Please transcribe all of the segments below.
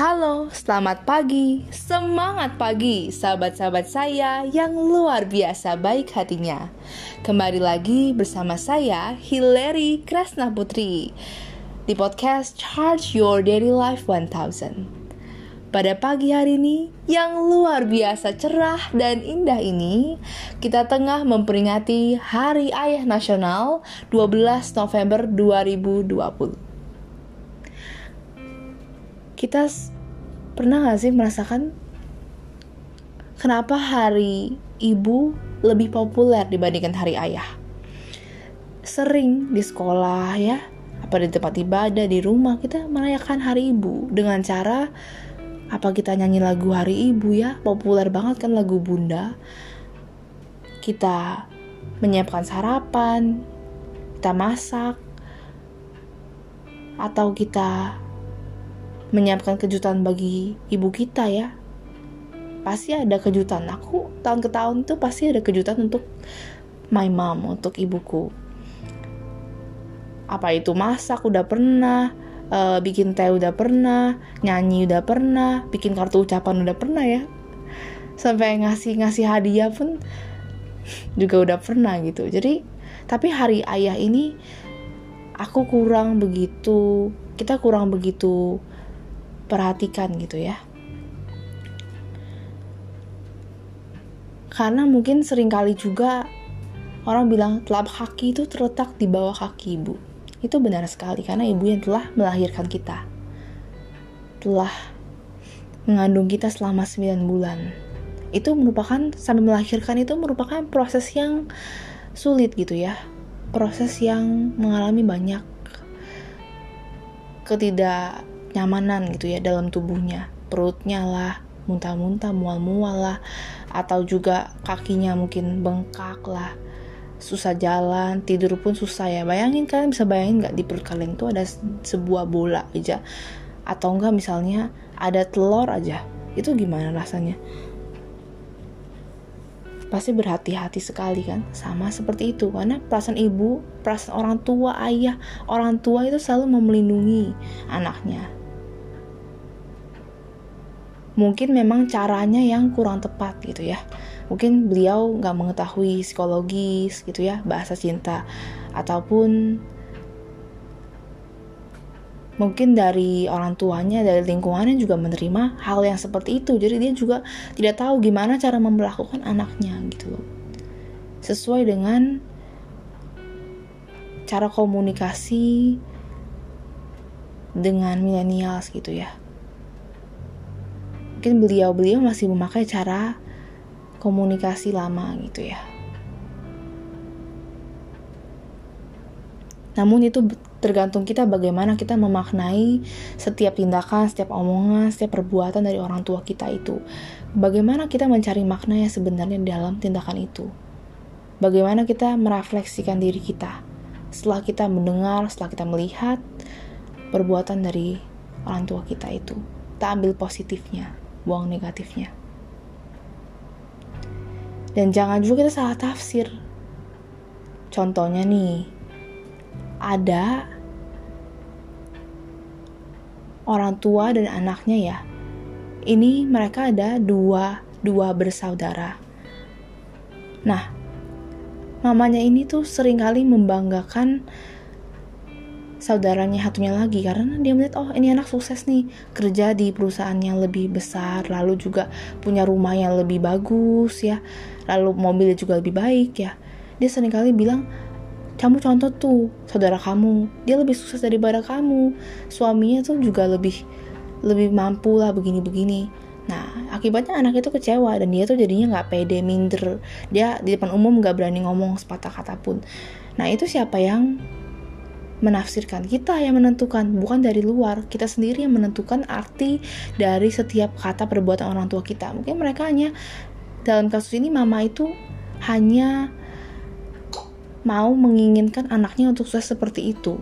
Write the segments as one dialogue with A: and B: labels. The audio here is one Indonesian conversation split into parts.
A: Halo, selamat pagi, semangat pagi sahabat-sahabat saya yang luar biasa baik hatinya. Kembali lagi bersama saya Hilary Krasna Putri Di podcast Charge Your Daily Life 1000 Pada pagi hari ini yang luar biasa cerah dan indah ini Kita tengah memperingati Hari Ayah Nasional 12 November 2020 kita pernah gak sih merasakan kenapa hari ibu lebih populer dibandingkan hari ayah? Sering di sekolah ya, apa di tempat ibadah, di rumah kita merayakan hari ibu dengan cara apa kita nyanyi lagu hari ibu ya, populer banget kan lagu bunda. Kita menyiapkan sarapan, kita masak, atau kita menyiapkan kejutan bagi ibu kita ya. Pasti ada kejutan. Aku tahun ke tahun itu pasti ada kejutan untuk my mom untuk ibuku. Apa itu masak udah pernah uh, bikin teh udah pernah nyanyi udah pernah bikin kartu ucapan udah pernah ya. Sampai ngasih ngasih hadiah pun juga udah pernah gitu. Jadi tapi hari ayah ini aku kurang begitu kita kurang begitu perhatikan gitu ya. Karena mungkin sering kali juga orang bilang telapak kaki itu terletak di bawah kaki ibu. Itu benar sekali karena ibu yang telah melahirkan kita. Telah mengandung kita selama 9 bulan. Itu merupakan sampai melahirkan itu merupakan proses yang sulit gitu ya. Proses yang mengalami banyak ketidak nyamanan gitu ya dalam tubuhnya. Perutnya lah muntah-muntah mual-mual lah atau juga kakinya mungkin bengkak lah susah jalan tidur pun susah ya. Bayangin kalian bisa bayangin nggak di perut kalian tuh ada sebuah bola aja? Atau enggak misalnya ada telur aja? Itu gimana rasanya? Pasti berhati-hati sekali kan? Sama seperti itu karena perasaan ibu perasaan orang tua ayah orang tua itu selalu memelindungi anaknya mungkin memang caranya yang kurang tepat gitu ya. Mungkin beliau nggak mengetahui psikologis gitu ya bahasa cinta. Ataupun mungkin dari orang tuanya dari lingkungannya juga menerima hal yang seperti itu. Jadi dia juga tidak tahu gimana cara memperlakukan anaknya gitu sesuai dengan cara komunikasi dengan milenials gitu ya mungkin beliau-beliau masih memakai cara komunikasi lama gitu ya. Namun itu tergantung kita bagaimana kita memaknai setiap tindakan, setiap omongan, setiap perbuatan dari orang tua kita itu. Bagaimana kita mencari makna yang sebenarnya dalam tindakan itu. Bagaimana kita merefleksikan diri kita setelah kita mendengar, setelah kita melihat perbuatan dari orang tua kita itu. Kita ambil positifnya buang negatifnya. Dan jangan juga kita salah tafsir. Contohnya nih, ada orang tua dan anaknya ya. Ini mereka ada dua dua bersaudara. Nah, mamanya ini tuh sering kali membanggakan saudaranya satunya lagi karena dia melihat oh ini anak sukses nih kerja di perusahaan yang lebih besar lalu juga punya rumah yang lebih bagus ya lalu mobilnya juga lebih baik ya dia sering kali bilang kamu contoh tuh saudara kamu dia lebih sukses daripada kamu suaminya tuh juga lebih lebih mampu lah begini-begini Nah, akibatnya anak itu kecewa dan dia tuh jadinya nggak pede, minder. Dia di depan umum nggak berani ngomong sepatah kata pun. Nah, itu siapa yang menafsirkan, kita yang menentukan, bukan dari luar. Kita sendiri yang menentukan arti dari setiap kata perbuatan orang tua kita. Mungkin mereka hanya dalam kasus ini mama itu hanya mau menginginkan anaknya untuk sukses seperti itu.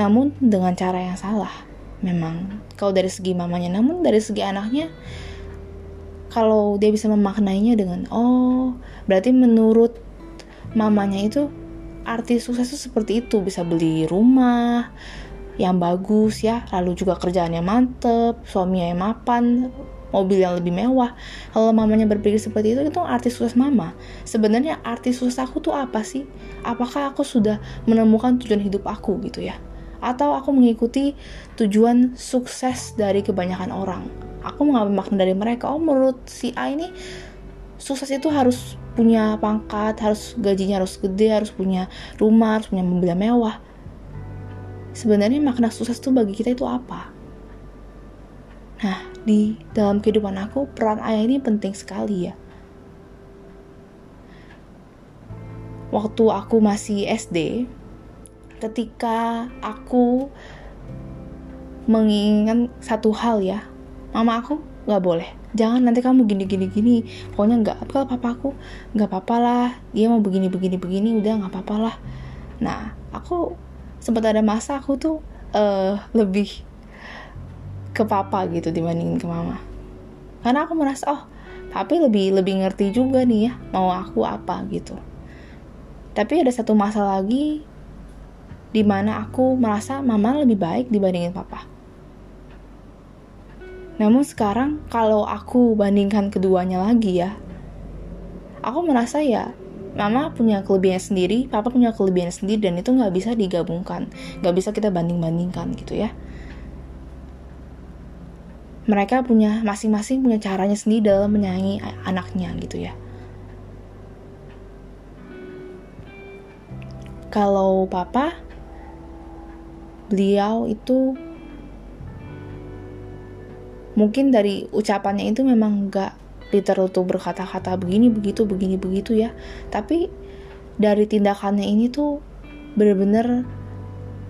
A: Namun dengan cara yang salah. Memang kalau dari segi mamanya, namun dari segi anaknya kalau dia bisa memaknainya dengan oh, berarti menurut mamanya itu arti sukses itu seperti itu bisa beli rumah yang bagus ya, lalu juga kerjaannya mantep, suaminya yang mapan, mobil yang lebih mewah. Kalau mamanya berpikir seperti itu, itu arti sukses mama. Sebenarnya arti sukses aku tuh apa sih? Apakah aku sudah menemukan tujuan hidup aku gitu ya? Atau aku mengikuti tujuan sukses dari kebanyakan orang? Aku mengambil makna dari mereka. Oh, menurut si A ini sukses itu harus punya pangkat, harus gajinya harus gede, harus punya rumah, harus punya mobil mewah sebenarnya makna sukses itu bagi kita itu apa? Nah, di dalam kehidupan aku, peran ayah ini penting sekali ya. Waktu aku masih SD, ketika aku menginginkan satu hal ya, mama aku nggak boleh. Jangan nanti kamu gini gini gini. Pokoknya nggak. Kalau papa aku nggak apa-apa lah. Dia mau begini begini begini udah nggak apa-apa lah. Nah, aku sempat ada masa aku tuh uh, lebih ke papa gitu dibandingin ke mama karena aku merasa oh papi lebih lebih ngerti juga nih ya mau aku apa gitu tapi ada satu masa lagi di mana aku merasa mama lebih baik dibandingin papa namun sekarang kalau aku bandingkan keduanya lagi ya aku merasa ya mama punya kelebihan sendiri, papa punya kelebihan sendiri dan itu nggak bisa digabungkan, nggak bisa kita banding-bandingkan gitu ya. Mereka punya masing-masing punya caranya sendiri dalam menyayangi anaknya gitu ya. Kalau papa, beliau itu mungkin dari ucapannya itu memang nggak literal tuh berkata-kata begini begitu begini begitu ya. Tapi dari tindakannya ini tuh bener-bener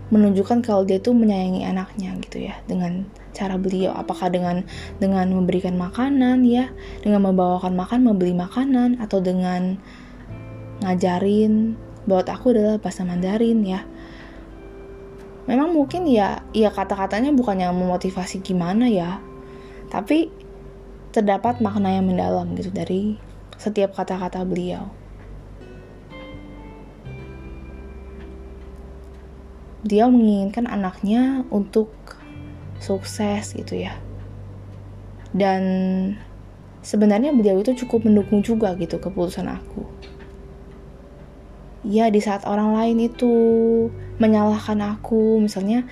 A: menunjukkan kalau dia tuh menyayangi anaknya gitu ya dengan cara beliau. Apakah dengan dengan memberikan makanan ya dengan membawakan makan membeli makanan atau dengan ngajarin buat aku adalah bahasa Mandarin ya. Memang mungkin ya ya kata-katanya bukan yang memotivasi gimana ya tapi terdapat makna yang mendalam gitu dari setiap kata-kata beliau. Dia menginginkan anaknya untuk sukses gitu ya. Dan sebenarnya beliau itu cukup mendukung juga gitu keputusan aku. Ya di saat orang lain itu menyalahkan aku misalnya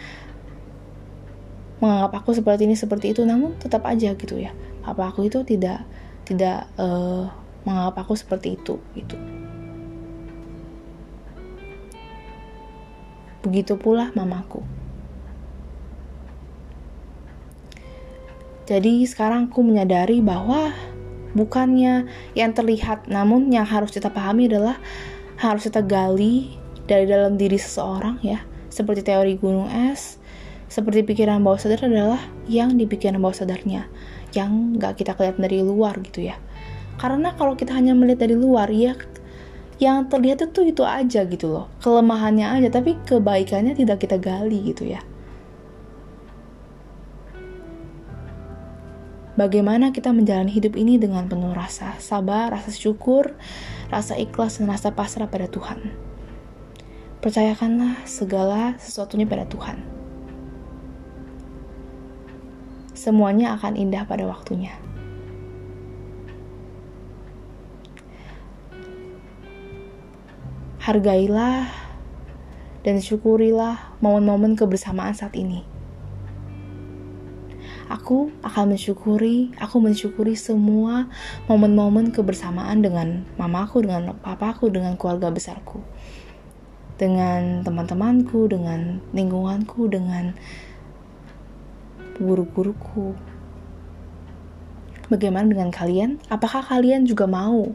A: menganggap aku seperti ini seperti itu namun tetap aja gitu ya. Apa aku itu tidak tidak uh, menganggap aku seperti itu gitu. Begitu pula mamaku. Jadi sekarang aku menyadari bahwa bukannya yang terlihat namun yang harus kita pahami adalah harus kita gali dari dalam diri seseorang ya. Seperti teori gunung es seperti pikiran bawah sadar adalah yang di pikiran bawah sadarnya yang nggak kita kelihatan dari luar gitu ya karena kalau kita hanya melihat dari luar ya yang terlihat itu itu aja gitu loh kelemahannya aja tapi kebaikannya tidak kita gali gitu ya Bagaimana kita menjalani hidup ini dengan penuh rasa sabar, rasa syukur, rasa ikhlas, dan rasa pasrah pada Tuhan. Percayakanlah segala sesuatunya pada Tuhan. Semuanya akan indah pada waktunya. Hargailah dan syukurilah momen-momen kebersamaan saat ini. Aku akan mensyukuri, aku mensyukuri semua momen-momen kebersamaan dengan mamaku, dengan papaku, dengan keluarga besarku. Dengan teman-temanku, dengan lingkunganku, dengan guru-guruku. Bagaimana dengan kalian? Apakah kalian juga mau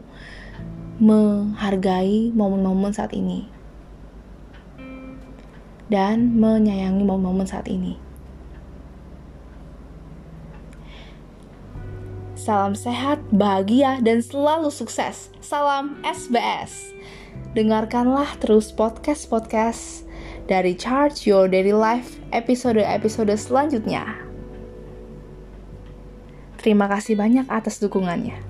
A: menghargai momen-momen saat ini? Dan menyayangi momen-momen saat ini. Salam sehat, bahagia, dan selalu sukses. Salam SBS. Dengarkanlah terus podcast-podcast dari Charge Your Daily Life episode-episode selanjutnya. Terima kasih banyak atas dukungannya.